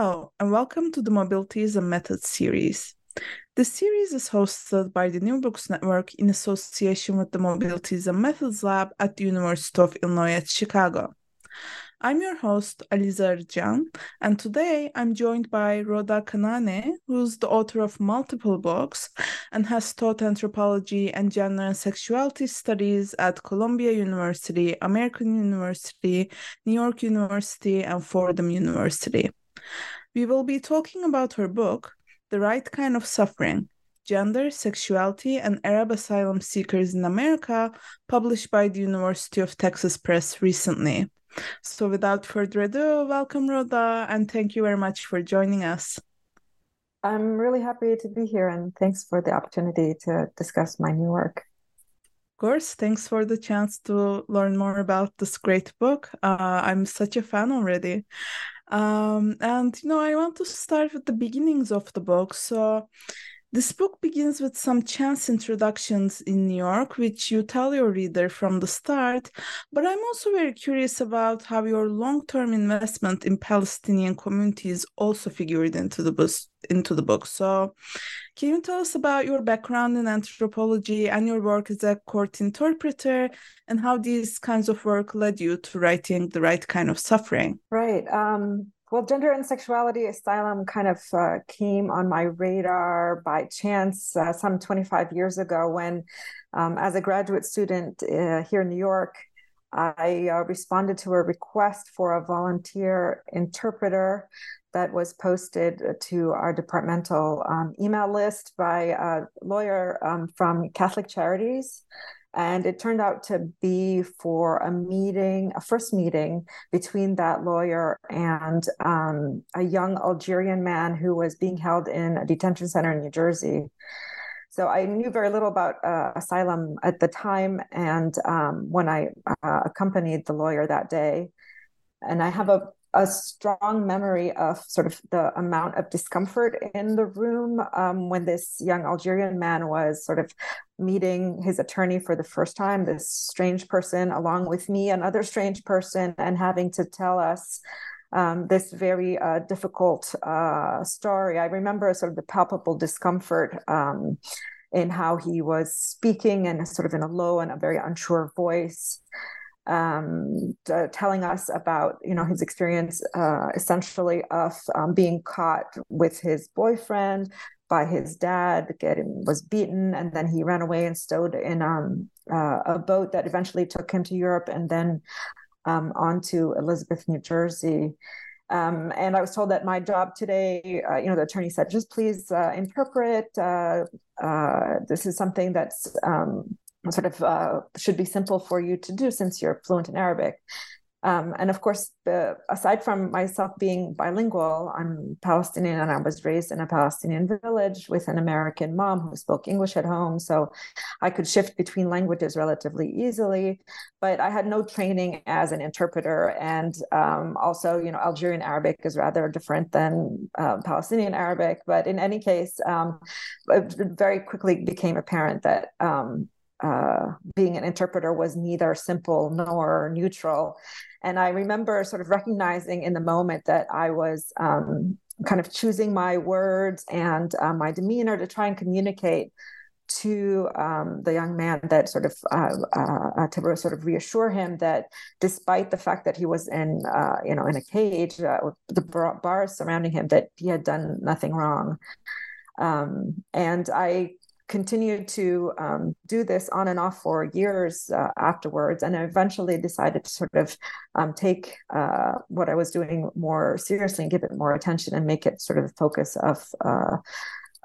Hello, and welcome to the Mobilities and Methods series. The series is hosted by the New Books Network in association with the Mobilities and Methods Lab at the University of Illinois at Chicago. I'm your host, Aliza Arjan, and today I'm joined by Rhoda Kanaaneh, who's the author of multiple books and has taught anthropology and gender and sexuality studies at Columbia University, American University, New York University, and Fordham University. We will be talking about her book, The Right Kind of Suffering Gender, Sexuality, and Arab Asylum Seekers in America, published by the University of Texas Press recently. So, without further ado, welcome, Rhoda, and thank you very much for joining us. I'm really happy to be here, and thanks for the opportunity to discuss my new work. Of course, thanks for the chance to learn more about this great book. Uh, I'm such a fan already. Um, and you know, I want to start with the beginnings of the book. So, this book begins with some chance introductions in New York, which you tell your reader from the start. But I'm also very curious about how your long-term investment in Palestinian communities also figured into the book. Into the book. So, can you tell us about your background in anthropology and your work as a court interpreter, and how these kinds of work led you to writing the right kind of suffering? Right. Um, well, gender and sexuality asylum kind of uh, came on my radar by chance uh, some 25 years ago when, um, as a graduate student uh, here in New York, I uh, responded to a request for a volunteer interpreter that was posted to our departmental um, email list by a lawyer um, from Catholic Charities. And it turned out to be for a meeting, a first meeting between that lawyer and um, a young Algerian man who was being held in a detention center in New Jersey. So I knew very little about uh, asylum at the time, and um, when I uh, accompanied the lawyer that day, and I have a a strong memory of sort of the amount of discomfort in the room um, when this young Algerian man was sort of meeting his attorney for the first time, this strange person, along with me, another strange person, and having to tell us um, this very uh, difficult uh, story. I remember sort of the palpable discomfort. Um, in how he was speaking and sort of in a low and a very unsure voice um, telling us about you know his experience uh, essentially of um, being caught with his boyfriend by his dad getting was beaten and then he ran away and stowed in um, uh, a boat that eventually took him to Europe and then um, on to Elizabeth, New Jersey. Um, and I was told that my job today, uh, you know, the attorney said, just please uh, interpret. Uh, uh this is something that's um, sort of uh, should be simple for you to do since you're fluent in Arabic. Um, and of course, aside from myself being bilingual, I'm Palestinian and I was raised in a Palestinian village with an American mom who spoke English at home. So I could shift between languages relatively easily. But I had no training as an interpreter. And um, also, you know, Algerian Arabic is rather different than uh, Palestinian Arabic. But in any case, um, it very quickly became apparent that um, uh, being an interpreter was neither simple nor neutral. And I remember sort of recognizing in the moment that I was um, kind of choosing my words and uh, my demeanor to try and communicate to um, the young man that sort of uh, uh, to sort of reassure him that despite the fact that he was in uh, you know in a cage uh, with the bars surrounding him that he had done nothing wrong um, and I continued to um, do this on and off for years uh, afterwards, and I eventually decided to sort of um, take uh, what I was doing more seriously and give it more attention and make it sort of the focus of uh,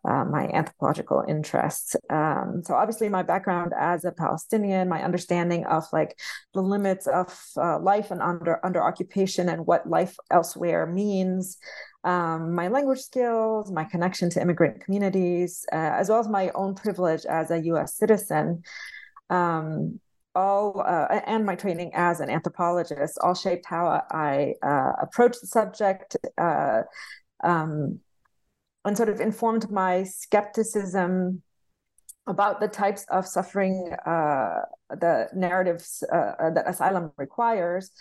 uh, my anthropological interests. Um, so obviously, my background as a Palestinian, my understanding of like the limits of uh, life and under under occupation and what life elsewhere means. Um, my language skills, my connection to immigrant communities, uh, as well as my own privilege as a U.S. citizen, um, all uh, and my training as an anthropologist all shaped how I uh, approach the subject. Uh, um, and sort of informed my skepticism about the types of suffering uh, the narratives uh, that asylum requires,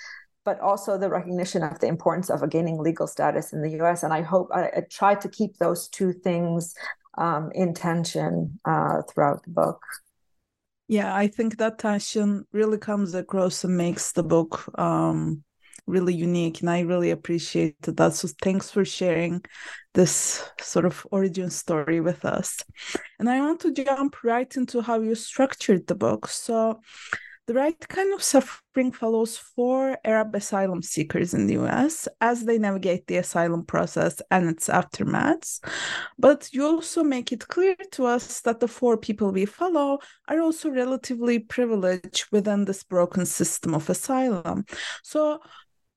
but also the recognition of the importance of gaining legal status in the U.S. And I hope I, I try to keep those two things um, in tension uh, throughout the book. Yeah, I think that tension really comes across and makes the book um, really unique and i really appreciate that so thanks for sharing this sort of origin story with us and i want to jump right into how you structured the book so the right kind of suffering follows four Arab asylum seekers in the US as they navigate the asylum process and its aftermaths. But you also make it clear to us that the four people we follow are also relatively privileged within this broken system of asylum. So,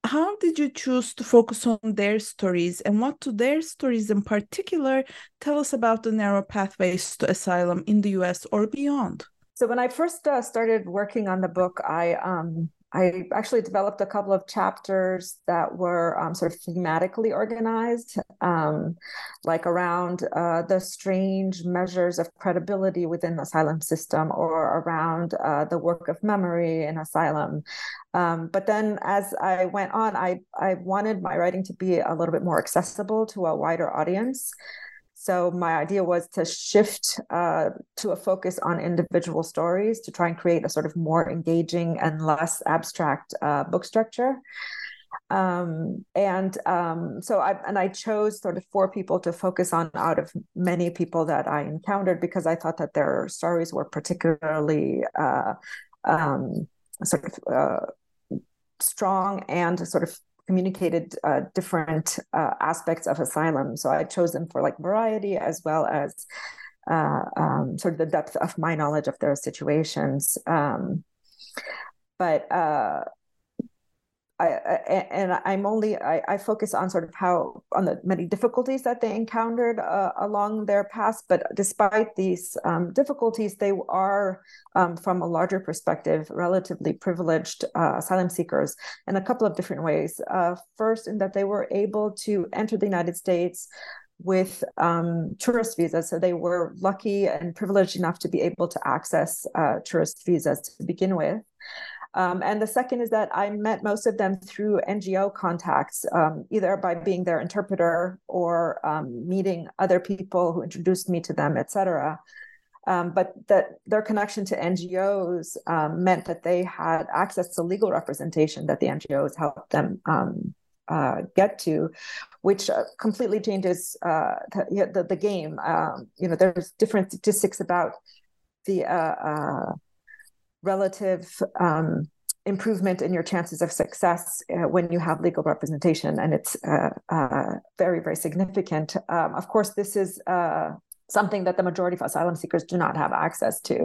how did you choose to focus on their stories and what do their stories in particular tell us about the narrow pathways to asylum in the US or beyond? So when I first uh, started working on the book, I um, I actually developed a couple of chapters that were um, sort of thematically organized, um, like around uh, the strange measures of credibility within the asylum system or around uh, the work of memory in asylum. Um, but then as I went on, I, I wanted my writing to be a little bit more accessible to a wider audience. So my idea was to shift uh, to a focus on individual stories to try and create a sort of more engaging and less abstract uh, book structure. Um, and um, so I and I chose sort of four people to focus on out of many people that I encountered because I thought that their stories were particularly uh, um, sort of uh, strong and sort of communicated uh, different uh, aspects of asylum. So I chose them for like variety as well as uh, um, sort of the depth of my knowledge of their situations. Um, but uh, I, I, and I'm only I, I, focus on sort of how on the many difficulties that they encountered uh, along their path. But despite these um, difficulties, they are, um, from a larger perspective, relatively privileged uh, asylum seekers in a couple of different ways. Uh, first, in that they were able to enter the United States with um, tourist visas. So they were lucky and privileged enough to be able to access uh, tourist visas to begin with. Um, and the second is that I met most of them through NGO contacts, um, either by being their interpreter or um, meeting other people who introduced me to them, et cetera. Um, but that their connection to NGOs um, meant that they had access to legal representation that the NGOs helped them um, uh, get to, which uh, completely changes uh, the, the, the, game. you know, there's different statistics about the uh, uh, relative um, improvement in your chances of success uh, when you have legal representation, and it's uh, uh, very, very significant. Um, of course, this is uh, something that the majority of asylum seekers do not have access to.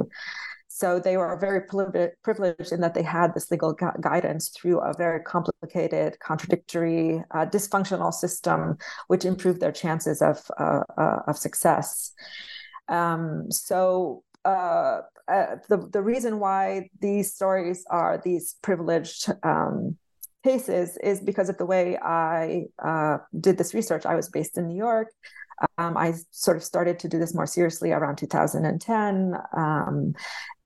So they were very privileged in that they had this legal gu- guidance through a very complicated, contradictory, uh, dysfunctional system, which improved their chances of uh, of success. Um, so uh, the the reason why these stories are these privileged um, cases is because of the way I uh, did this research. I was based in New York. Um, I sort of started to do this more seriously around 2010. Um,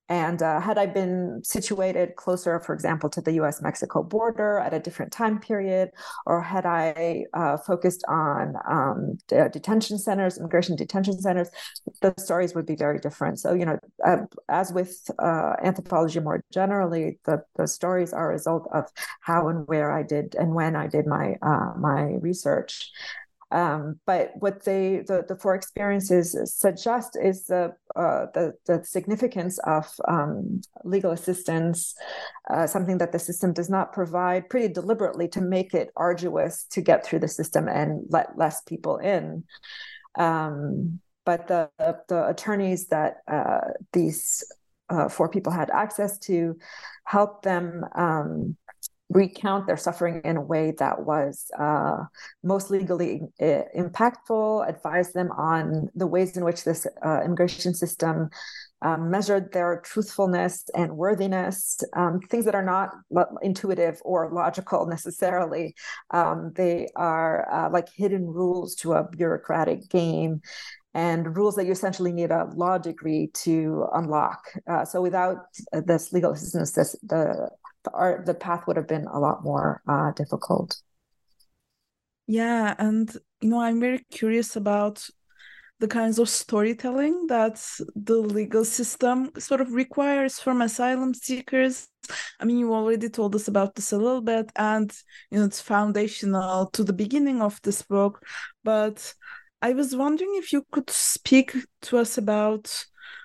and uh, had I been situated closer, for example, to the US Mexico border at a different time period, or had I uh, focused on um, detention centers, immigration detention centers, the stories would be very different. So, you know, uh, as with uh, anthropology more generally, the, the stories are a result of how and where I did and when I did my, uh, my research. Um, but what they the, the four experiences suggest is the uh, the, the significance of um, legal assistance, uh, something that the system does not provide pretty deliberately to make it arduous to get through the system and let less people in. Um, but the the attorneys that uh, these uh, four people had access to helped them um, recount their suffering in a way that was uh, most legally uh, impactful, advise them on the ways in which this uh, immigration system um, measured their truthfulness and worthiness, um, things that are not intuitive or logical necessarily. Um, they are uh, like hidden rules to a bureaucratic game and rules that you essentially need a law degree to unlock. Uh, so without this legal assistance, this, the our, the path would have been a lot more uh, difficult. Yeah, and you know, I'm very curious about the kinds of storytelling that the legal system sort of requires from asylum seekers. I mean, you already told us about this a little bit, and you know, it's foundational to the beginning of this book. But I was wondering if you could speak to us about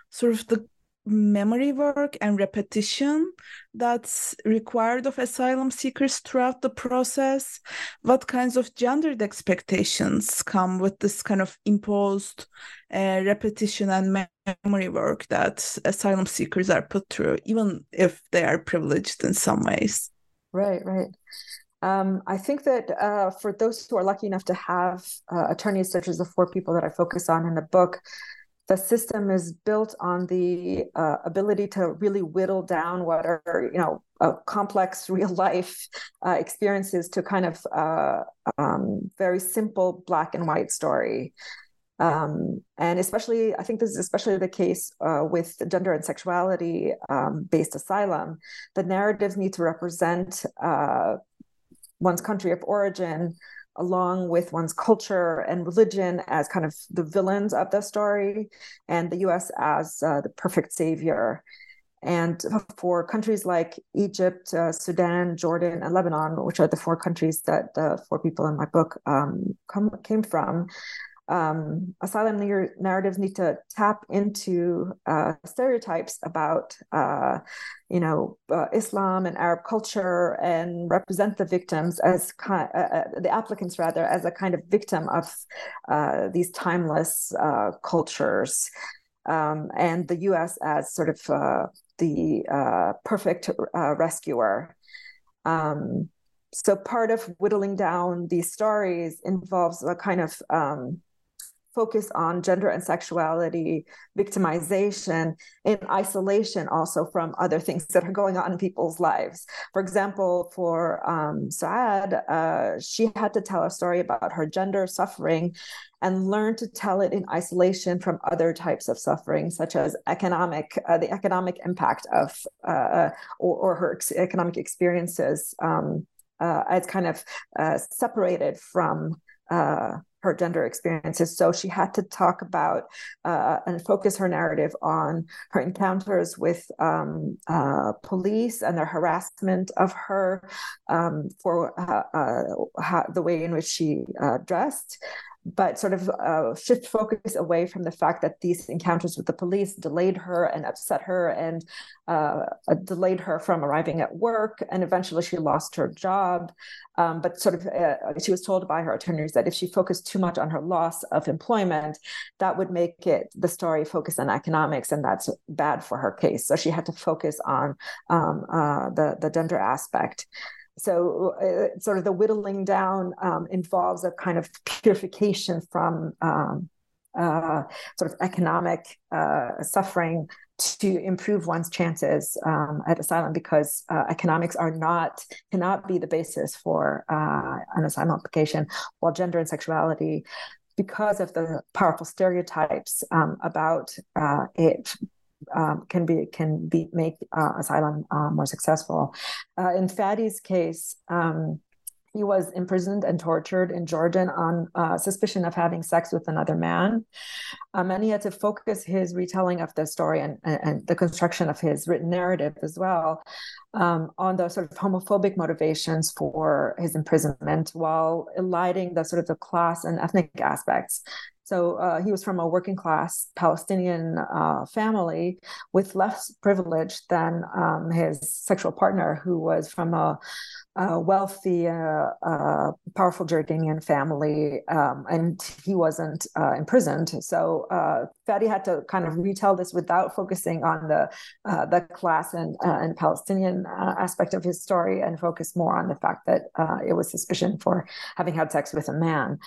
sort of the memory work and repetition that's required of asylum seekers throughout the process? What kinds of gendered expectations come with this kind of imposed uh, repetition and memory work that asylum seekers are put through, even if they are privileged in some ways? Right, right. Um, I think that uh, for those who are lucky enough to have uh, attorneys such as the four people that I focus on in the book, the system is built on the uh, ability to really whittle down what are you know complex real life uh, experiences to kind of uh, um, very simple black and white story. Um, and especially i think this is especially the case uh, with gender and sexuality um, based asylum. The narratives need to represent uh, one's country of origin along with one's culture and religion as kind of the villains of the story, and the US as uh, the perfect savior. And for countries like Egypt, uh, Sudan, Jordan, and Lebanon, which are the four countries that the four people in my book um, come, came from, um, asylum narratives need to tap into uh, stereotypes about, uh, you know, uh, Islam and Arab culture and represent the victims as uh, uh, the applicants rather as a kind of victim of uh, these timeless cultures, um, and the U.S. as sort of the perfect rescuer. Um, so part of whittling down these stories involves a kind of um, focus on gender and sexuality victimization in isolation also from other things that are going on in people's lives. For example for um, Saud uh, she had to tell a story about her gender suffering and learn to tell it in isolation from other types of suffering such as economic uh, the economic impact of uh, or, or, her ex- economic experiences um, uh, as kind of uh, separated from uh, her gender experiences. So she had to talk about uh, and focus her narrative on her encounters with um, uh, police and their harassment of her um, for uh, uh how, the way in which she uh, dressed but sort of uh, shift focus away from the fact that these encounters with the police delayed her and upset her and uh, delayed her from arriving at work. And eventually she lost her job. Um, but sort of, uh, she was told by her attorneys that if she focused too much on her loss of employment, that would make it the story focus on economics, and that's bad for her case. So she had to focus on um, uh, the the gender aspect so uh, sort of the whittling down um, involves a kind of purification from um, uh, sort of economic uh, suffering to improve one's chances um, at asylum because uh, economics are not cannot be the basis for uh, an asylum application while gender and sexuality because of the powerful stereotypes um, about uh, it um, can be can be make uh, asylum uh, more successful. Uh, in Fadi's case, um, he was imprisoned and tortured in Jordan on uh, suspicion of having sex with another man. Um, and he had to focus his retelling of the story and, and the construction of his written narrative as well um, on the sort of homophobic motivations for his imprisonment while eliding the sort of the class and ethnic aspects. So uh, he was from a working class Palestinian uh, family with less privilege than um, his sexual partner, who was from a, a wealthy, uh, uh powerful Jordanian family, um, and he wasn't uh, imprisoned. So uh, Fadi had to kind of retell this without focusing on the the class and and Palestinian aspect of his story, and focus more on the fact that it was suspicion for having had sex with a man.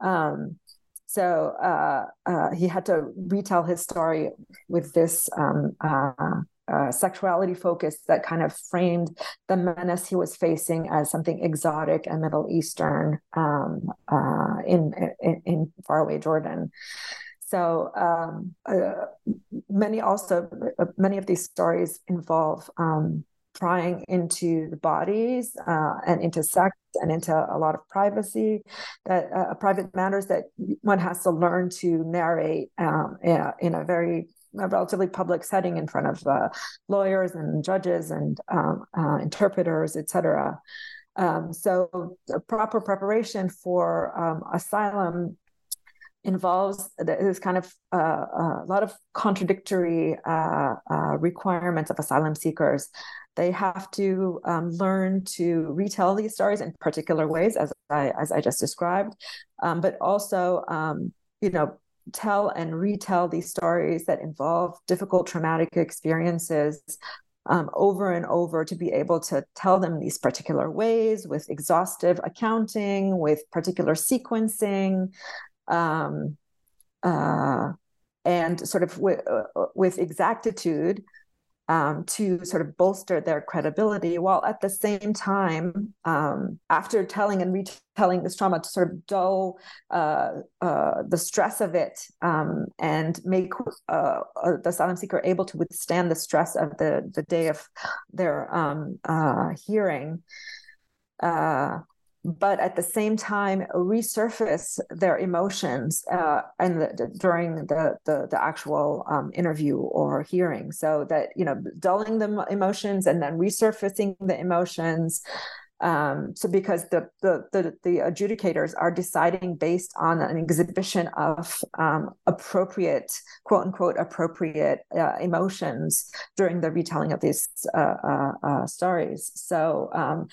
Um, so uh, uh, he had to retell his story with this um, uh, uh, sexuality focus that kind of framed the menace he was facing as something exotic and Middle Eastern um, uh, in, in, in faraway Jordan. So um, uh, many also many of these stories involve um, prying into the bodies uh, and into sex and into a lot of privacy that uh, private matters that one has to learn to narrate um, in, a, in, a, very a relatively public setting in front of uh, lawyers and judges and um, uh, interpreters etc um, so proper preparation for um, asylum involves this kind of uh, a lot of contradictory uh, uh, requirements of asylum seekers. They have to um, learn to retell these stories in particular ways, as I as I just described, um, but also um, you know tell and retell these stories that involve difficult traumatic experiences um, over and over to be able to tell them these particular ways with exhaustive accounting, with particular sequencing, um, uh, and sort of with, uh, with exactitude um, to sort of bolster their credibility, while at the same time, um, after telling and retelling this trauma, to sort of dull uh, uh, the stress of it um, and make uh, uh the asylum seeker able to withstand the stress of the the day of their um, uh, hearing. But at the same time resurface their emotions uh, and the, during the, the, the actual um, interview or hearing. So that you know dulling the emotions and then resurfacing the emotions um, so because the, the, the the adjudicators are deciding based on an exhibition of um, appropriate quote unquote appropriate uh, emotions during the retelling of these uh, uh, uh stories. So um,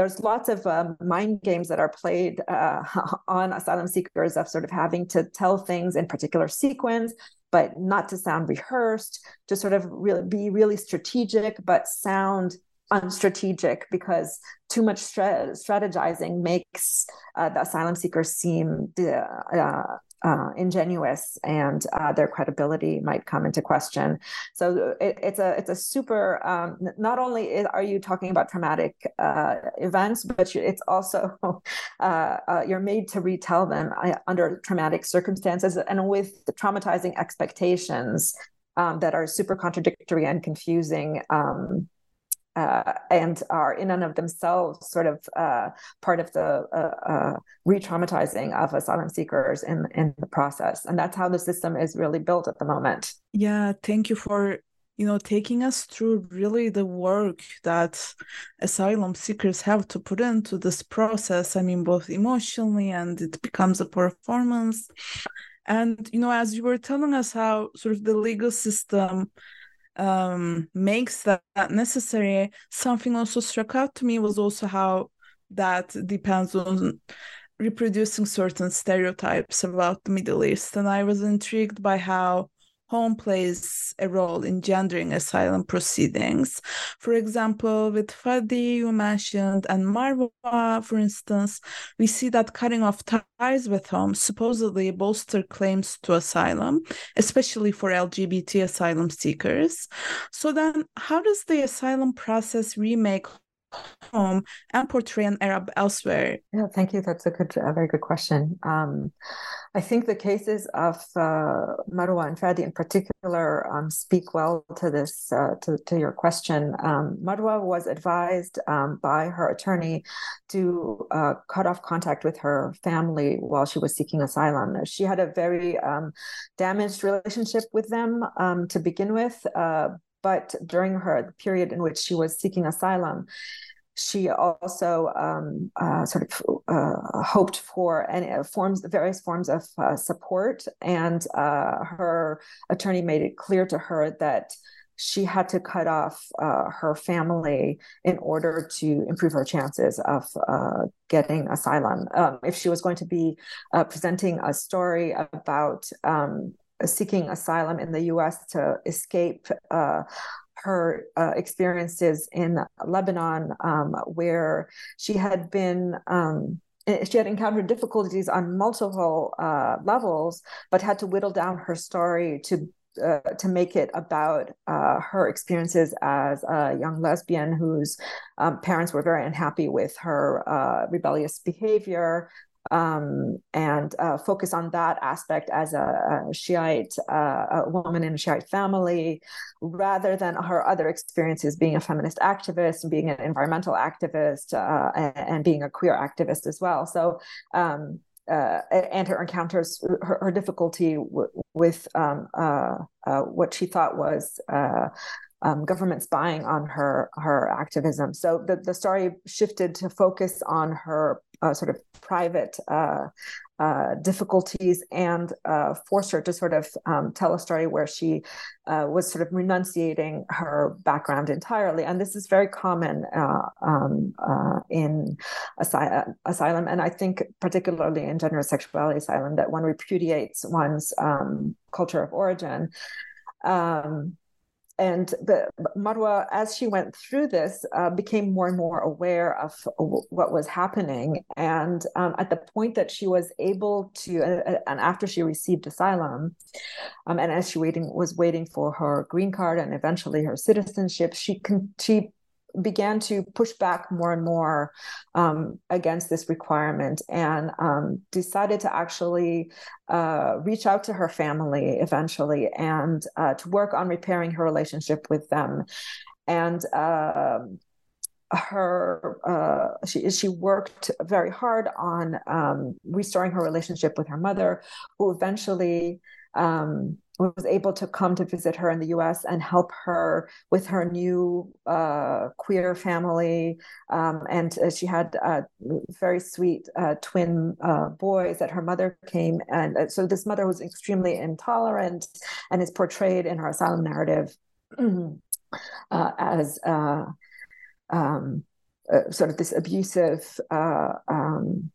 there's lots of um, mind games that are played uh, on asylum seekers of sort of having to tell things in particular sequence but not to sound rehearsed to sort of really be really strategic but sound unstrategic because too much strategizing makes uh, the asylum seekers seem uh, uh, ingenuous and uh, their credibility might come into question. So it, it's a it's a super. Um, not only are you talking about traumatic uh, events, but it's also uh, uh, you're made to retell them uh, under traumatic circumstances and with traumatizing expectations um, that are super contradictory and confusing. Um, uh, and are in and of themselves sort of uh, part of the uh, uh, re-traumatizing of asylum seekers in in the process, and that's how the system is really built at the moment. Yeah, thank you for you know taking us through really the work that asylum seekers have to put into this process. I mean, both emotionally and it becomes a performance. And you know, as you were telling us how sort of the legal system um, makes that, that necessary. Something also struck out to me was also how that depends on reproducing certain stereotypes about the Middle East. And I was intrigued by how home plays a role in gendering asylum proceedings. For example, with Fadi, you mentioned, and Marwa, for instance, we see that cutting off ties with home supposedly bolster claims to asylum, especially for LGBT asylum seekers. So then, how does the asylum process remake home and portray an Arab elsewhere? Yeah, thank you. That's a good, a very good question. Um, I think the cases of uh, Marwa and Fadi in particular um, speak well to this, uh, to, to your question. Um, Marwa was advised um, by her attorney to uh, cut off contact with her family while she was seeking asylum. She had a very um, damaged relationship with them um, to begin with, uh, but during her period in which she was seeking asylum, she also um, uh, sort of uh, hoped for any uh, forms, various forms of uh, support, and uh, her attorney made it clear to her that she had to cut off her family in order to improve her chances of getting asylum. Um, if she was going to be presenting a story about um, seeking asylum in the US to escape uh, her uh, experiences in Lebanon, um, where she had been. Um, she had encountered difficulties on multiple uh, levels, but had to whittle down her story to uh, to make it about uh, her experiences as a young lesbian whose um, parents were very unhappy with her uh, rebellious behavior um, and uh, focus on that aspect as a, a Shiite uh, a woman in a Shiite family, rather than her other experiences being a feminist activist, and being an environmental activist, and, and, being a queer activist as well. So. Um, uh, and her encounters, her, her difficulty w- with um, uh, uh, what she thought was uh, um, government spying on her her activism. So the, the story shifted to focus on her uh, sort of private uh, uh, difficulties and uh, forced her to sort of um, tell a story where she uh, was sort of renunciating her background entirely. And this is very common uh, um, in asy- asylum, and I think particularly in gender sexuality asylum that one repudiates one's um, culture of origin. Um, and Marwa, as she went through this, uh, became more and more aware of what was happening. And um, at the point that she was able to, uh, and after she received asylum, um, and as she waiting was waiting for her green card and eventually her citizenship, she con- she began to push back more and more um, against this requirement and um, decided to actually uh, reach out to her family eventually and uh, to work on repairing her relationship with them. And uh, her uh, she she worked very hard on um, restoring her relationship with her mother, who eventually um, was able to come to visit her in the US and help her with her new uh, queer family. Um, and uh, she had uh, very sweet uh, twin uh, boys that her mother came. And uh, so this mother was extremely intolerant and is portrayed in her asylum narrative as. Um, sort of this abusive um,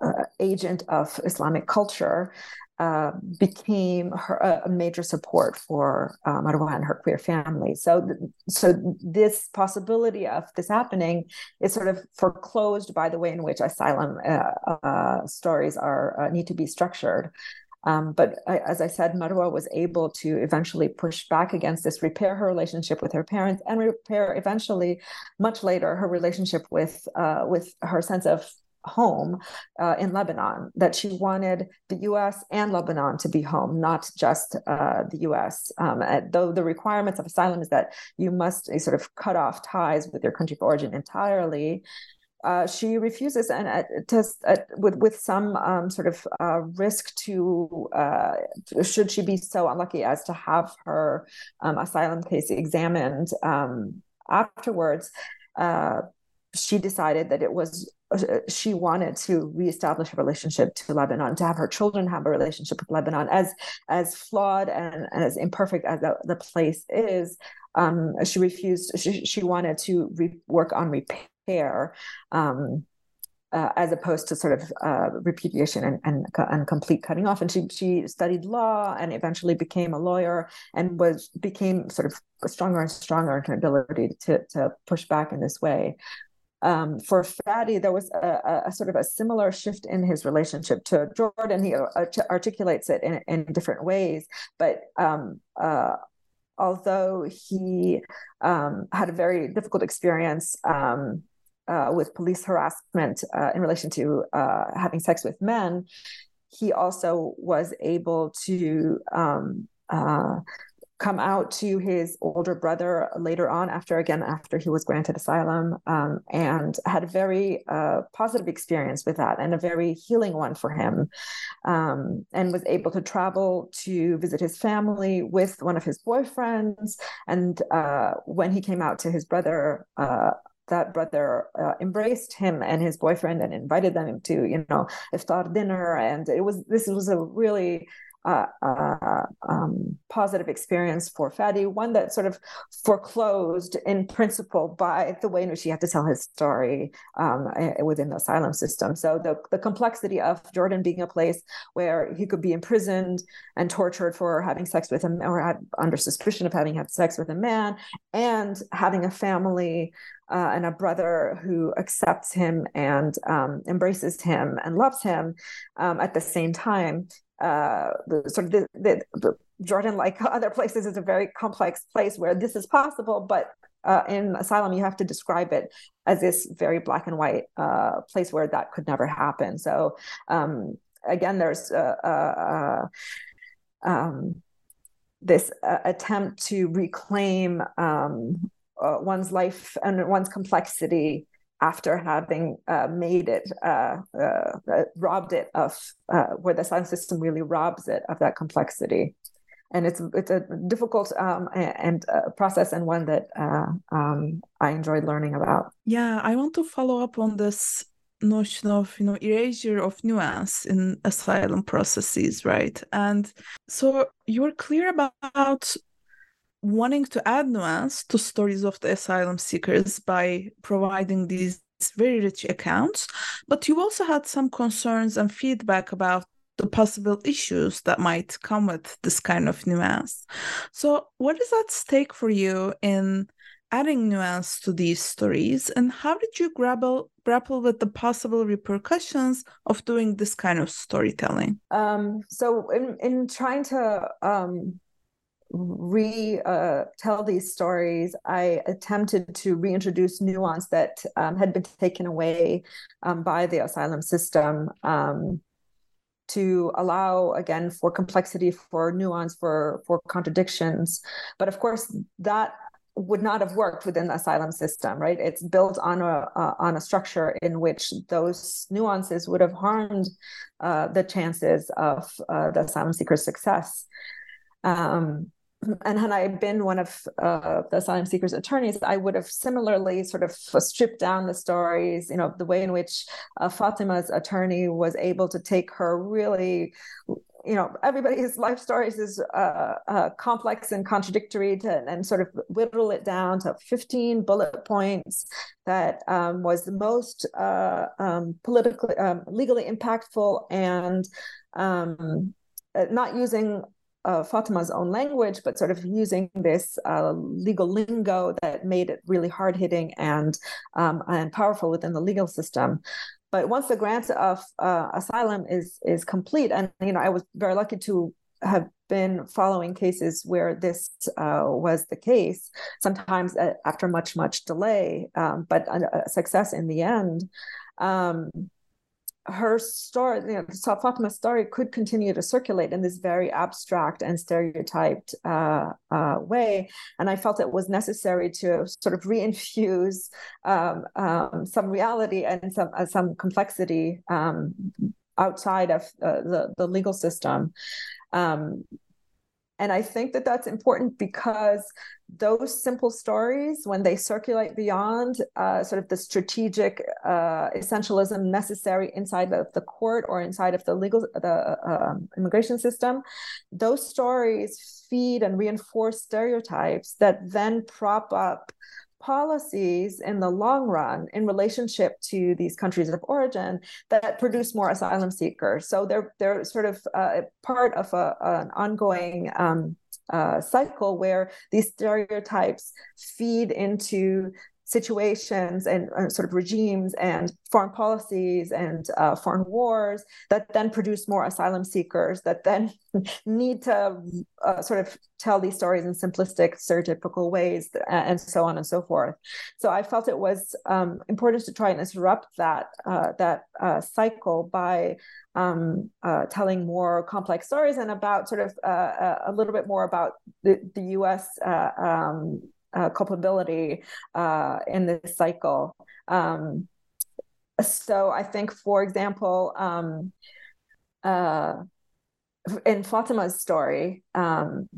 uh, agent of Islamic culture, uh, became her, a major support for uh, Marwa and her queer family. So, th- so this possibility of this happening is sort of foreclosed by the way in which asylum uh, uh stories are uh, need to be structured. Um, but I, as I said, Marwa was able to eventually push back against this, repair her relationship with her parents, and repair eventually, much later, her relationship with with her sense of home uh, in Lebanon, that she wanted the US and Lebanon to be home, not just uh, the US. Um, though the requirements of asylum is that you must uh, sort of cut off ties with your country of origin entirely. Uh, she refuses, and uh, uh, with with some um, sort of uh, risk to uh, should she be so unlucky as to have her um, asylum case examined um, afterwards. she decided that it was she wanted to reestablish a relationship to Lebanon, to have her children have a relationship with Lebanon, as as flawed and, and as imperfect as the, the place is. Um, she refused. She, she wanted to re- work on repair. Um, uh, as opposed to sort of uh, repudiation and, and, and complete cutting off. And she she studied law and eventually became a lawyer and was became sort of stronger and stronger in her ability to to push back in this way um, for Fadi, there was a, a, sort of a similar shift in his relationship to Jordan. He articulates it in, in different ways, but um, uh, although he um, had a very difficult experience um, uh, with police harassment uh, in relation to uh, having sex with men, he also was able to um, uh, come out to his older brother later on after again after he was granted asylum um, and had a very uh, positive experience with that and a very healing one for him um, and was able to travel to visit his family with one of his boyfriends. And uh, when he came out to his brother uh, that brother uh, embraced him and his boyfriend and invited them to you know iftar dinner. And it was this was a really uh, um, positive experience for Fadi, one that sort of foreclosed in principle by the way in which he had to tell his story um, within the asylum system. So the, the complexity of Jordan being a place where he could be imprisoned and tortured for having sex with him or had, under suspicion of having had sex with a man and having a family uh, and a brother who accepts him and um, embraces him and loves him um, at the same time uh, the sort of the, the, the, Jordan, like other places, is a very complex place where this is possible, but uh, in asylum you have to describe it as this very black and white uh, place where that could never happen. So um, again, there's uh, uh, uh, um, this attempt to reclaim um, one's life and one's complexity after having uh, made it, uh, uh, uh robbed it of uh, where the sound system really robs it of that complexity. And it's it's a difficult um, and uh, process and one that um, I enjoyed learning about. Yeah, I want to follow up on this notion of you know erasure of nuance in asylum processes, right? And so you were clear about wanting to add nuance to stories of the asylum seekers by providing these very rich accounts, but you also had some concerns and feedback about the possible issues that might come with this kind of nuance. So, what is at stake for you in adding nuance to these stories, and how did you grapple grapple with the possible repercussions of doing this kind of storytelling? Um, so, in in trying to um, re uh, tell these stories, I attempted to reintroduce nuance that um, had been taken away um, by the asylum system um, to allow, again, for complexity, for nuance, for for contradictions. But of course, that would not have worked within the asylum system, right? It's built on a uh, on a structure in which those nuances would have harmed uh, the chances of uh, the asylum seeker's success. Um, and had I been one of uh, the asylum seekers' attorneys, I would have similarly sort of stripped down the stories. You know, the way in which uh, Fatima's attorney was able to take her really, you know, everybody's life stories is uh, uh complex and contradictory, to, and sort of whittle it down to 15 bullet points that um, was the most uh, um, politically, um, legally impactful and um, uh, not using uh, Fatima's own language, but sort of using this uh, legal lingo that made it really hard hitting and um, and powerful within the legal system. But once the grant of uh, asylum is is complete, and you know, I was very lucky to have been following cases where this uh, was the case. Sometimes uh, after much much delay, um, but a, a, success in the end. Um, her story, you know, story could continue to circulate in this very abstract and stereotyped uh, uh, way. And I felt it was necessary to sort of reinfuse um, um, some reality and some uh, some complexity um, outside of uh, the the legal system. Um, and I think that that's important because those simple stories, when they circulate beyond uh, sort of the strategic uh, essentialism necessary inside of the court or inside of the legal, the uh, immigration system, those stories feed and reinforce stereotypes that then prop up policies in the long run in relationship to these countries of origin that produce more asylum seekers. So they're they're sort of uh, part of a, an ongoing um, uh, cycle where these stereotypes feed into situations and uh, sort of regimes and foreign policies and uh, foreign wars that then produce more asylum seekers that then need to uh, sort of tell these stories in simplistic stereotypical ways and so on and so forth. So i felt it was um, important to try and interrupt that uh, that uh, cycle by um, uh, telling more complex stories and about sort of a little bit more about the, the us um, uh, culpability uh, in this cycle. Um, so I think, for example, um, uh, in Fatima's story, um,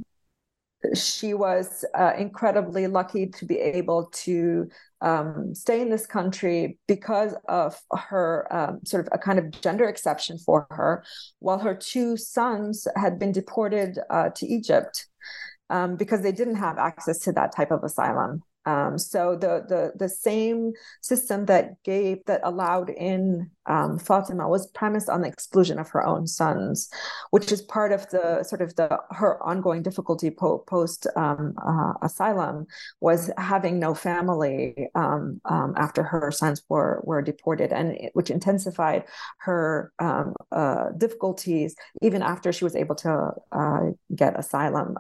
she was uh, incredibly lucky to be able to um, stay in this country because of her um, sort of a kind of gender exception for her, while her two sons had been deported uh, to Egypt um, because they didn't have access to that type of asylum. Um, so the the the same system that gave that allowed in um, Fatima was premised on the exclusion of her own sons, which is part of the sort of the her ongoing difficulty po- post um, uh, asylum was having no family um, um, after her sons were were deported, and it, which intensified her um, uh, difficulties even after she was able to uh, get asylum,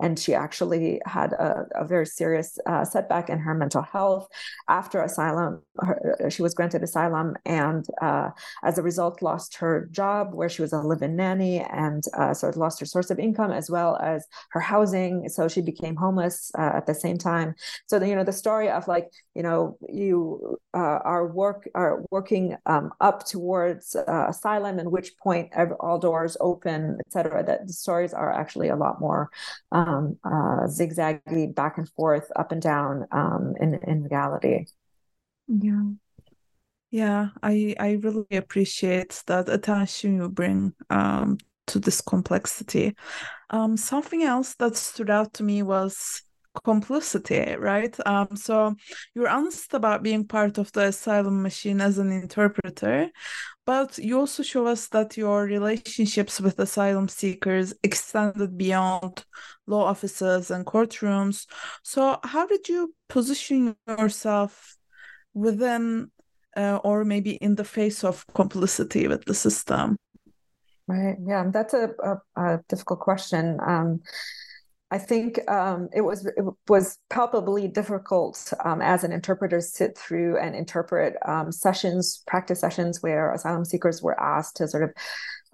and she actually had a, a very serious uh, setback in her mental health after asylum. Her, she was granted asylum and uh, as a result lost her job where she was a live-in nanny and uh, sort of lost her source of income as well as her housing. So she became homeless uh, at the same time. So the, you know the story of like you know you uh, are work are working um, up towards uh, asylum, and which point all doors open, etc. That the stories are actually a lot more um, uh, zigzaggy back and forth, up and down down um, in in reality. Yeah, yeah, I I really appreciate that attention you bring um, to this complexity. Um, something else that stood out to me was complicity, right? Um, so you're honest about being part of the asylum machine as an interpreter, but you also show us that your relationships with asylum seekers extended beyond law offices and courtrooms. So, how did you position yourself within uh, or maybe in the face of complicity with the system? Right. Yeah, that's a, a, a difficult question. Um, I think um, it was it was palpably difficult um, as an interpreter to sit through and interpret um, sessions, practice sessions where asylum seekers were asked to sort of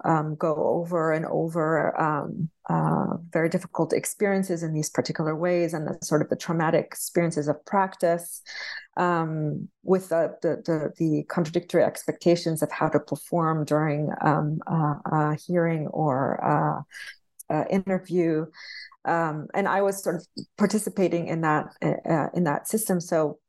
um, go over and over um, uh, very difficult experiences in these particular ways and the sort of the traumatic experiences of practice um, with the, the, the, the, contradictory expectations of how to perform during uh, a hearing or uh, uh interview um, and I was sort of participating in that uh, in that system. So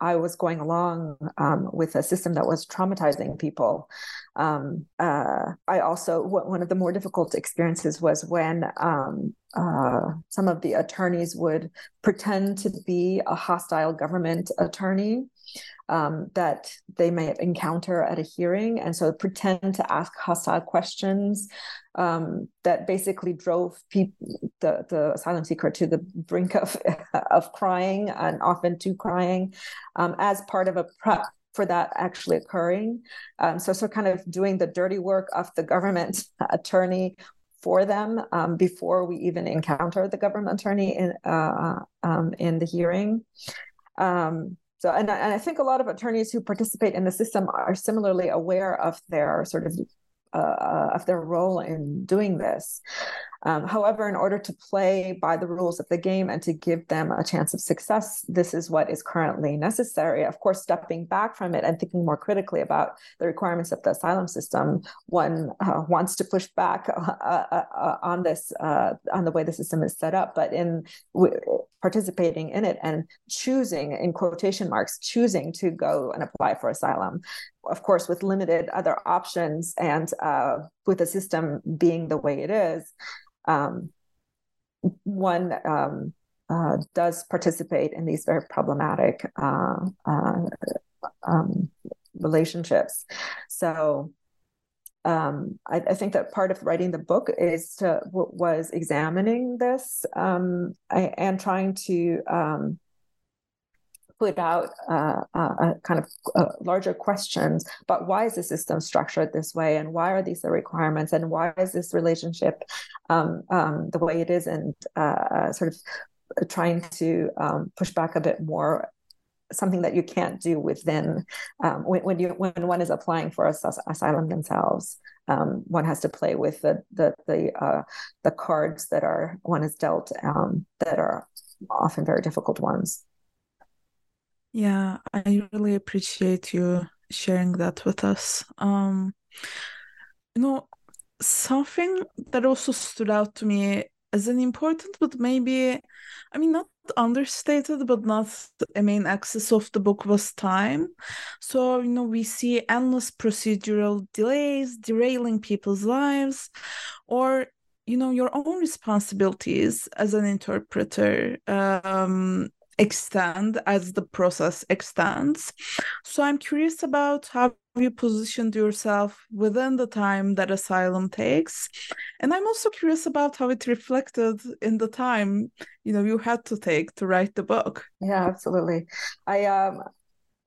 I was going along um, with a system that was traumatizing people. Um, uh, I also one of the more difficult experiences was when um, uh, some of the attorneys would pretend to be a hostile government attorney um, that they may encounter at a hearing, and so pretend to ask hostile questions um, that basically drove people, the, the asylum seeker to the brink of of crying and often to crying um, as part of a prep for that actually occurring. Um, so, so kind of doing the dirty work of the government attorney for them um, before we even encounter the government attorney in uh, um, in the hearing. Um, so, and, and I think a lot of attorneys who participate in the system are similarly aware of their sort of uh, uh, of their role in doing this. Um, however, in order to play by the rules of the game and to give them a chance of success, this is what is currently necessary. Of course, stepping back from it and thinking more critically about the requirements of the asylum system, one uh, wants to push back uh, uh, uh on this, on the way the system is set up. But in participating in it and choosing, in quotation marks, choosing to go and apply for asylum, of course, with limited other options and with the system being the way it is um, one um, uh, does participate in these very problematic uh, uh, um, relationships. So um, I, I, think that part of writing the book is to was examining this um, and trying to um, put out uh, kind of uh, larger questions about why is the system structured this way and why are these the requirements and why is this relationship um, um, the way it is and uh, sort of trying to um, push back a bit more something that you can't do within um, when, when, you when one is applying for as- asylum themselves um, one has to play with the the the, uh, the cards that are one is dealt um, that are often very difficult ones yeah, I really appreciate you sharing that with us. Um, you know, something that also stood out to me as an important, but maybe, I mean, not understated, but not a main axis of the book was time. So, you know, we see endless procedural delays derailing people's lives, or you know your own responsibilities as an interpreter um, extend as the process extends. So I'm curious about how you positioned yourself within the time that asylum takes. And I'm also curious about how it reflected in the time, you know, you had to take to write the book. Yeah, absolutely. I um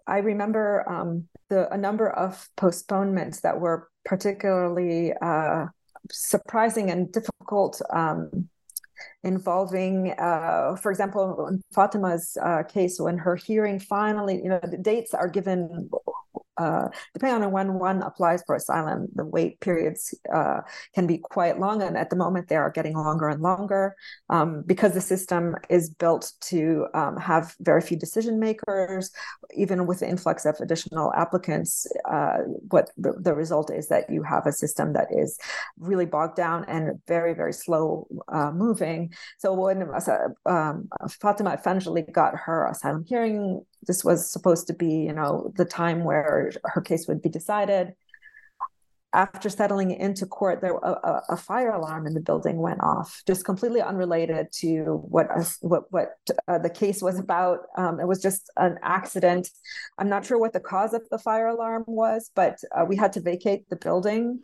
I remember um the a number of postponements that were particularly uh surprising and difficult um involving, uh, for example, Fatima's uh, case, when her hearing finally, you know, the dates are given uh, depending on when one applies for asylum, the wait periods uh, can be quite long. And at the moment, they are getting longer and longer um, because the system is built to um, have very few decision makers. Even with the influx of additional applicants, uh, what the, the, result is that you have a system that is really bogged down and very, very slow uh, moving. So when um, Fatima eventually got her asylum hearing, this was supposed to be, you know, the time where her case would be decided. After settling into court, there a, a fire alarm in the building went off, just completely unrelated to what what what uh, the case was about. Um, it was just an accident. I'm not sure what the cause of the fire alarm was, but uh, we had to vacate the building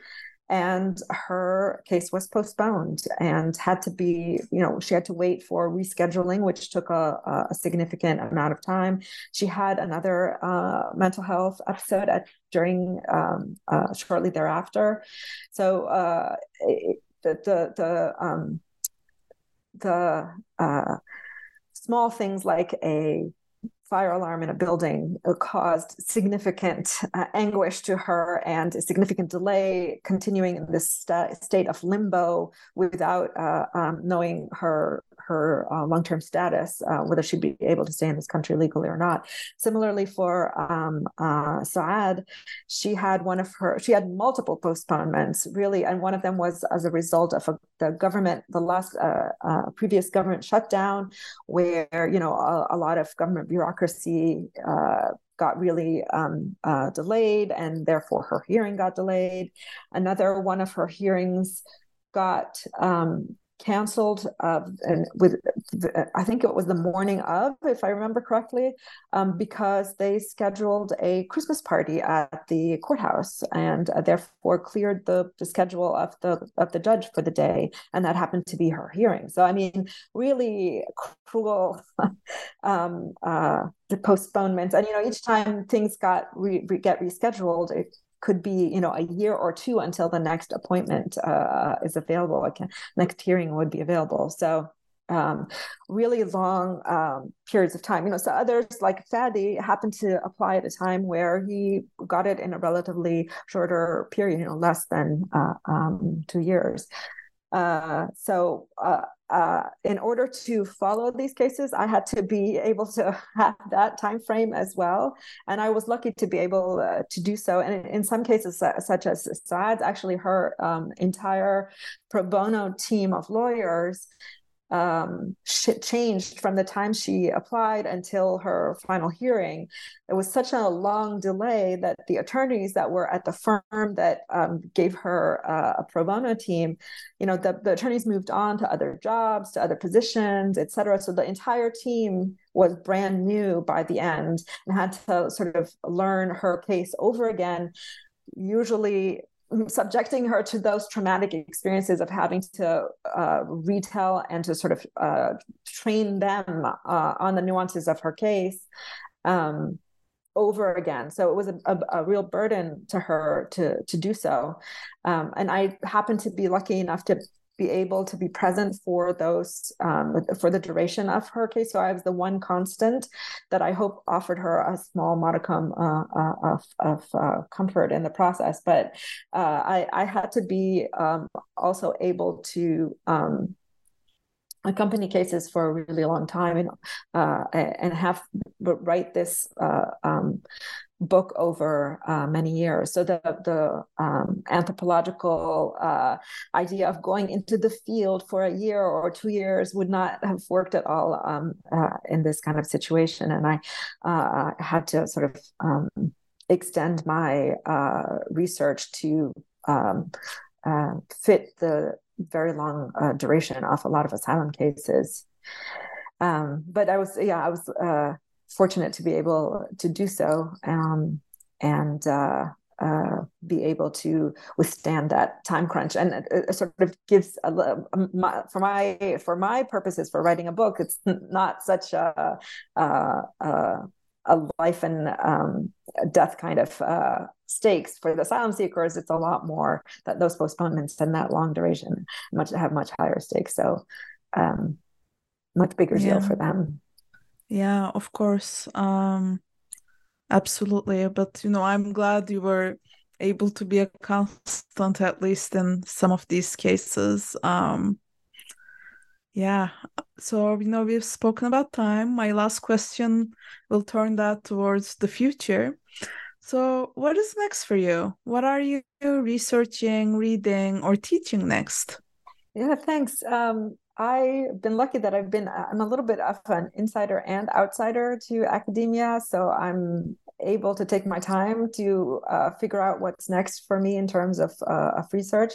and her case was postponed and had to be you know she had to wait for rescheduling which took a, a significant amount of time. She had another uh, mental health episode at, during um, uh, shortly thereafter. So uh, it, the the the um, the uh, small things like a fire alarm in a building caused significant uh, anguish to her and a significant delay continuing in this st- state of limbo without uh, um, knowing her her uh, long-term status, uh, whether she'd be able to stay in this country legally or not. Similarly, for um, uh, Saud, she had one of her, she had multiple postponements, really, and one of them was as a result of a, the government, the last uh, uh, previous government shutdown, where you know a, a lot of government bureaucracy got really um, uh, delayed, and therefore her hearing got delayed. Another one of her hearings got um, canceled uh, and with i think it was the morning of if i remember correctly um, because they scheduled a christmas party at the courthouse and uh, therefore cleared the, the schedule of the of the judge for the day and that happened to be her hearing. So i mean really cruel um, uh, the postponements. And you know each time things got re, re, get rescheduled it could be you know a year or two until the next appointment uh, is available Again, next hearing would be available so um, really long um, periods of time. You know, so others like Fadi happened to apply at a time where he got it in a relatively shorter period, you know, less than uh, um, two years. Uh, so uh, uh, in order to follow these cases, I had to be able to have that time frame as well, and I was lucky to be able uh, to do so. And in some cases, such as Saud's, actually her um, entire pro bono team of lawyers um, changed from the time she applied until her final hearing. It was such a long delay that the attorneys that were at the firm that um, gave her uh, a pro bono team, you know, the, the attorneys moved on to other jobs, to other positions, et cetera. So the entire team was brand new by the end and had to sort of learn her case over again usually subjecting her to those traumatic experiences of having to uh, retell and to sort of uh, train them uh, on the nuances of her case um, over again. So it was a, a, a, real burden to her to to do so. Um, and I happened to be lucky enough to be able to be present for those um, for the duration of her case. So I was the one constant that I hope offered her a small modicum uh, uh, of, of uh, comfort in the process. But uh, I, I had to be um, also able to um, accompany cases for a really long time and uh, and have write this uh, um, book over uh, many years. So the the um, anthropological uh, idea of going into the field for a year or two years would not have worked at all um, uh, in this kind of situation, and I uh, had to sort of um, extend my research to um, fit the very long duration off a lot of asylum cases. Um, but I was, yeah, I was fortunate to be able to do so um, and uh, uh, be able to withstand that time crunch and it, it sort of gives a, my, for my for my purposes for writing a book it's not such a a, a life and um, death kind of uh, stakes for the asylum seekers it's a lot more that those postponements and that long duration much have much higher stakes so um, much bigger yeah. deal for them yeah, of course. Um, absolutely. But you know, I'm glad you were able to be a constant at least in some of these cases. Um, yeah. So, you know, we've spoken about time. My last question will turn that towards the future. So, what is next for you? What are you researching, reading, or teaching next? Yeah, thanks. Um, I've been lucky that I've been I'm a little bit of an insider and outsider to academia, so I'm able to take my time to uh, figure out what's next for me in terms of, uh, of research.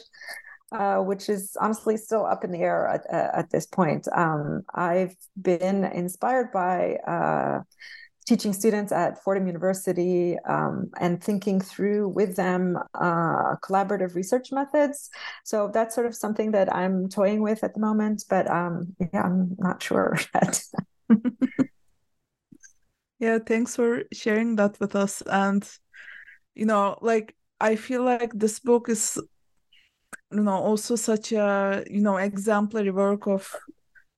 Uh, which is honestly still up in the air at, at this point. Um, I've been inspired by uh, teaching students at Fordham University um, and thinking through with them uh, collaborative research methods. So that's sort of something that I'm toying with at the moment, but um, yeah, I'm not sure yet. yeah, thanks for sharing that with us. And, you know, like, I feel like this book is you know also such a you know exemplary work of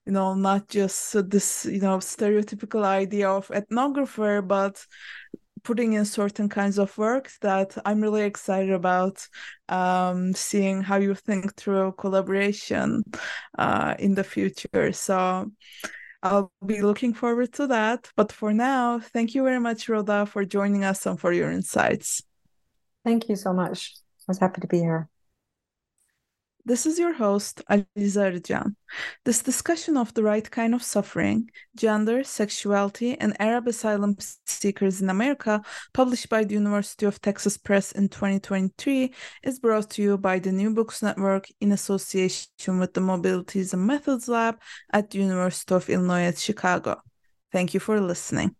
you know not just this you know stereotypical idea of ethnographer but putting in certain kinds of work that i'm really excited about um, seeing how you think through collaboration uh, in the future so I'll be looking forward to that. But for now, thank you very much, Rhoda, for joining us and for your insights. Thank you so much. I was happy to be here. This is your host, Aliza Arjan. This discussion of the right kind of suffering, gender, sexuality, and Arab asylum seekers in America, published by the University of Texas Press in 2023, is brought to you by the New Books Network in association with the Mobilities and Methods Lab at the University of Illinois at Chicago. Thank you for listening.